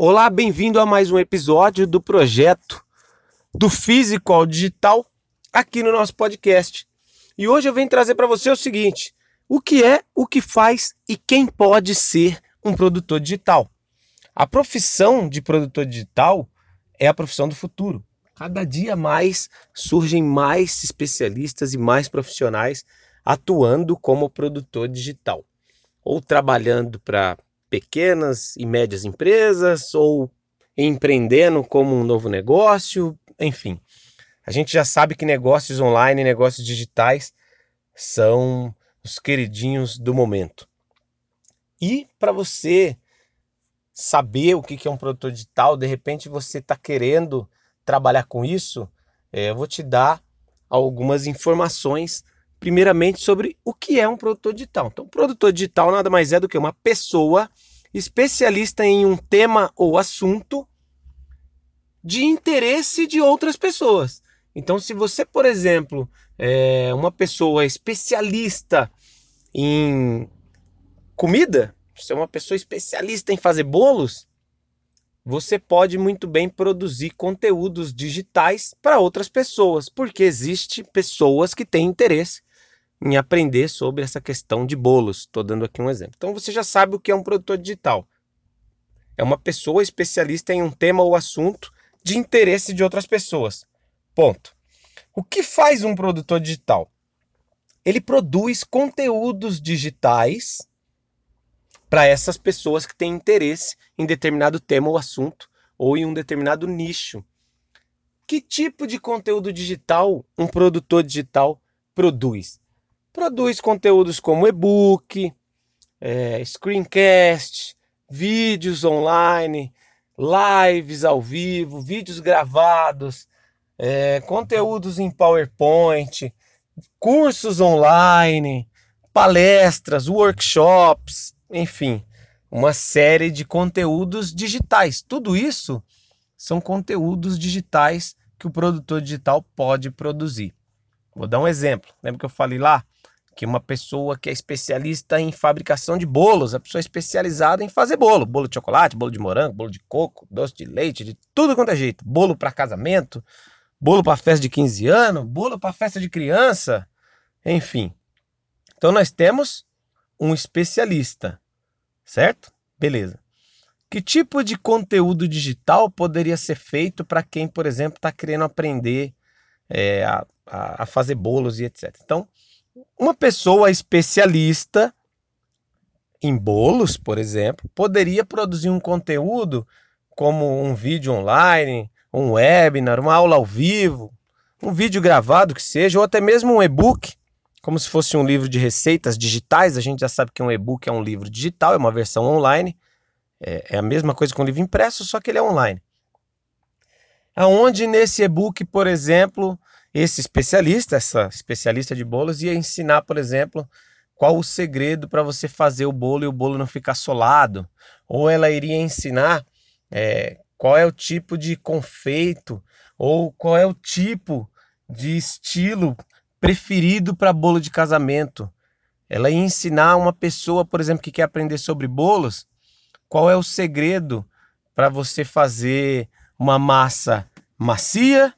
Olá, bem-vindo a mais um episódio do projeto do físico ao digital aqui no nosso podcast. E hoje eu venho trazer para você o seguinte: o que é, o que faz e quem pode ser um produtor digital. A profissão de produtor digital é a profissão do futuro. Cada dia mais surgem mais especialistas e mais profissionais atuando como produtor digital, ou trabalhando para pequenas e médias empresas ou empreendendo como um novo negócio, enfim. A gente já sabe que negócios online, negócios digitais são os queridinhos do momento. E para você saber o que é um produtor digital, de repente você está querendo trabalhar com isso, é, eu vou te dar algumas informações primeiramente sobre o que é um produtor digital. Então, produtor digital nada mais é do que uma pessoa especialista em um tema ou assunto de interesse de outras pessoas. Então, se você, por exemplo, é uma pessoa especialista em comida, você é uma pessoa especialista em fazer bolos, você pode muito bem produzir conteúdos digitais para outras pessoas, porque existe pessoas que têm interesse em aprender sobre essa questão de bolos. Estou dando aqui um exemplo. Então você já sabe o que é um produtor digital. É uma pessoa especialista em um tema ou assunto de interesse de outras pessoas. Ponto. O que faz um produtor digital? Ele produz conteúdos digitais para essas pessoas que têm interesse em determinado tema ou assunto ou em um determinado nicho. Que tipo de conteúdo digital um produtor digital produz? Produz conteúdos como e-book, é, screencast, vídeos online, lives ao vivo, vídeos gravados, é, conteúdos em PowerPoint, cursos online, palestras, workshops, enfim, uma série de conteúdos digitais. Tudo isso são conteúdos digitais que o produtor digital pode produzir. Vou dar um exemplo. Lembra que eu falei lá que uma pessoa que é especialista em fabricação de bolos, a pessoa é especializada em fazer bolo, bolo de chocolate, bolo de morango, bolo de coco, doce de leite, de tudo quanto é jeito, bolo para casamento, bolo para festa de 15 anos, bolo para festa de criança, enfim. Então nós temos um especialista, certo? Beleza. Que tipo de conteúdo digital poderia ser feito para quem, por exemplo, está querendo aprender é, a, a, fazer bolos e etc. Então, uma pessoa especialista em bolos, por exemplo, poderia produzir um conteúdo como um vídeo online, um webinar, uma aula ao vivo, um vídeo gravado que seja, ou até mesmo um e-book, como se fosse um livro de receitas digitais. A gente já sabe que um e-book é um livro digital, é uma versão online. É, é a mesma coisa que um livro impresso, só que ele é online. Aonde nesse e-book, por exemplo, esse especialista, essa especialista de bolos, ia ensinar, por exemplo, qual o segredo para você fazer o bolo e o bolo não ficar solado. Ou ela iria ensinar é, qual é o tipo de confeito ou qual é o tipo de estilo preferido para bolo de casamento. Ela ia ensinar uma pessoa, por exemplo, que quer aprender sobre bolos, qual é o segredo para você fazer uma massa macia,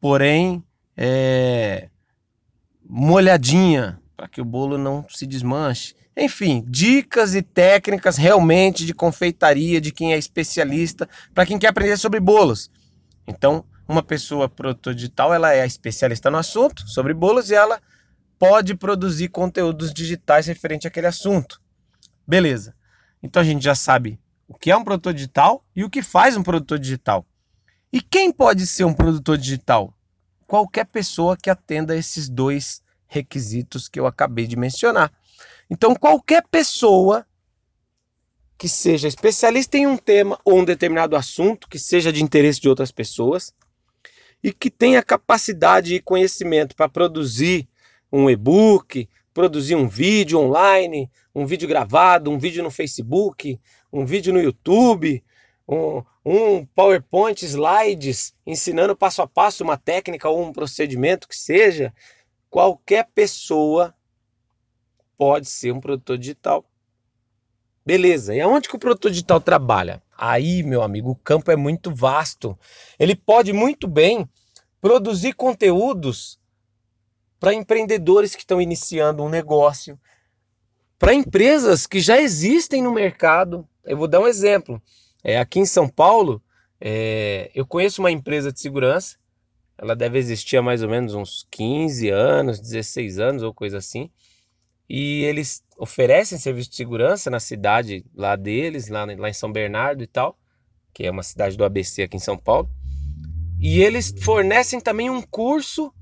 porém é, molhadinha para que o bolo não se desmanche. Enfim, dicas e técnicas realmente de confeitaria de quem é especialista, para quem quer aprender sobre bolos. Então, uma pessoa produtor digital, ela é especialista no assunto sobre bolos e ela pode produzir conteúdos digitais referente àquele assunto. Beleza. Então a gente já sabe o que é um produtor digital e o que faz um produtor digital. E quem pode ser um produtor digital? Qualquer pessoa que atenda esses dois requisitos que eu acabei de mencionar. Então, qualquer pessoa que seja especialista em um tema ou um determinado assunto, que seja de interesse de outras pessoas, e que tenha capacidade e conhecimento para produzir um e-book, produzir um vídeo online, um vídeo gravado, um vídeo no Facebook, um vídeo no YouTube, um, um PowerPoint, slides, ensinando passo a passo uma técnica ou um procedimento que seja, qualquer pessoa pode ser um produtor digital. Beleza, e aonde que o produtor digital trabalha? Aí, meu amigo, o campo é muito vasto. Ele pode muito bem produzir conteúdos para empreendedores que estão iniciando um negócio, para empresas que já existem no mercado. Eu vou dar um exemplo. É, aqui em São Paulo, é, eu conheço uma empresa de segurança, ela deve existir há mais ou menos uns 15 anos, 16 anos ou coisa assim. E eles oferecem serviço de segurança na cidade lá deles, lá, lá em São Bernardo e tal, que é uma cidade do ABC aqui em São Paulo. E eles fornecem também um curso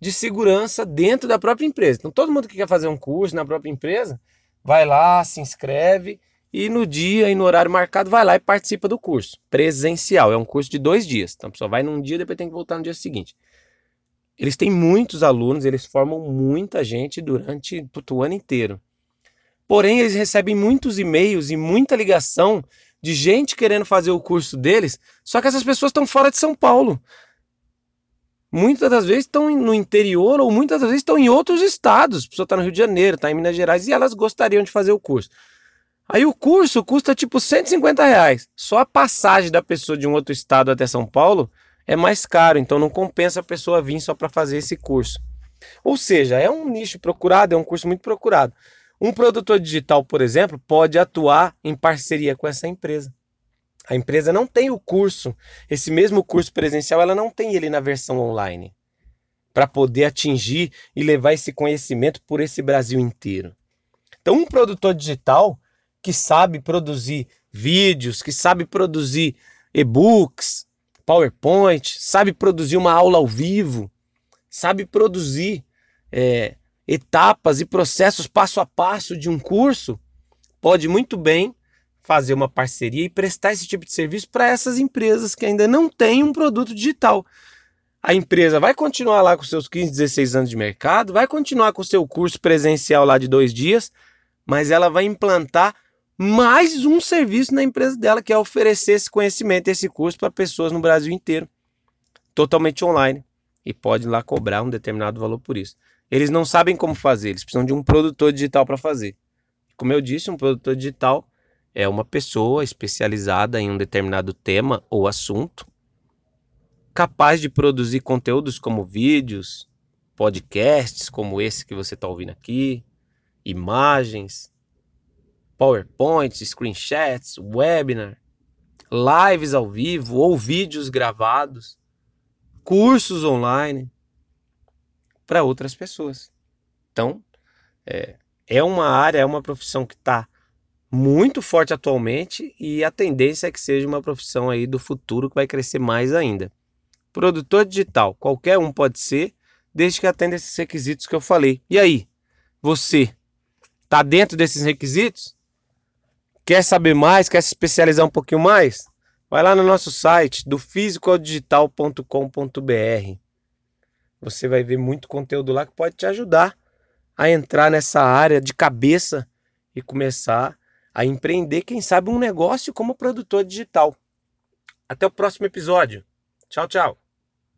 de segurança dentro da própria empresa. Então, todo mundo que quer fazer um curso na própria empresa, vai lá, se inscreve e no dia e no horário marcado vai lá e participa do curso. Presencial, é um curso de dois dias. Então, a pessoa vai num dia e depois tem que voltar no dia seguinte. Eles têm muitos alunos, eles formam muita gente durante o ano inteiro. Porém, eles recebem muitos e-mails e muita ligação de gente querendo fazer o curso deles, só que essas pessoas estão fora de São Paulo muitas das vezes estão no interior ou muitas das vezes estão em outros estados. A pessoa está no Rio de Janeiro, está em Minas Gerais e elas gostariam de fazer o curso. Aí o curso custa tipo 150 reais. Só a passagem da pessoa de um outro estado até São Paulo é mais caro, então não compensa a pessoa vir só para fazer esse curso. Ou seja, é um nicho procurado, é um curso muito procurado. Um produtor digital, por exemplo, pode atuar em parceria com essa empresa. A empresa não tem o curso, esse mesmo curso presencial, ela não tem ele na versão online para poder atingir e levar esse conhecimento por esse Brasil inteiro. Então, um produtor digital que sabe produzir vídeos, que sabe produzir e-books, PowerPoint, sabe produzir uma aula ao vivo, sabe produzir é, etapas e processos passo a passo de um curso, pode muito bem fazer uma parceria e prestar esse tipo de serviço para essas empresas que ainda não têm um produto digital. A empresa vai continuar lá com seus 15, 16 anos de mercado, vai continuar com o seu curso presencial lá de dois dias, mas ela vai implantar mais um serviço na empresa dela, que é oferecer esse conhecimento, esse curso para pessoas no Brasil inteiro, totalmente online. E pode lá cobrar um determinado valor por isso. Eles não sabem como fazer, eles precisam de um produtor digital para fazer. Como eu disse, um produtor digital é uma pessoa especializada em um determinado tema ou assunto, capaz de produzir conteúdos como vídeos, podcasts como esse que você está ouvindo aqui, imagens, PowerPoints, screenshots, webinar, lives ao vivo ou vídeos gravados, cursos online para outras pessoas. Então, é, é uma área, é uma profissão que está muito forte atualmente e a tendência é que seja uma profissão aí do futuro que vai crescer mais ainda. Produtor digital, qualquer um pode ser, desde que atenda esses requisitos que eu falei. E aí, você está dentro desses requisitos? Quer saber mais? Quer se especializar um pouquinho mais? Vai lá no nosso site do fisicaldigital.com.br. Você vai ver muito conteúdo lá que pode te ajudar a entrar nessa área de cabeça e começar a empreender, quem sabe, um negócio como produtor digital. Até o próximo episódio. Tchau, tchau.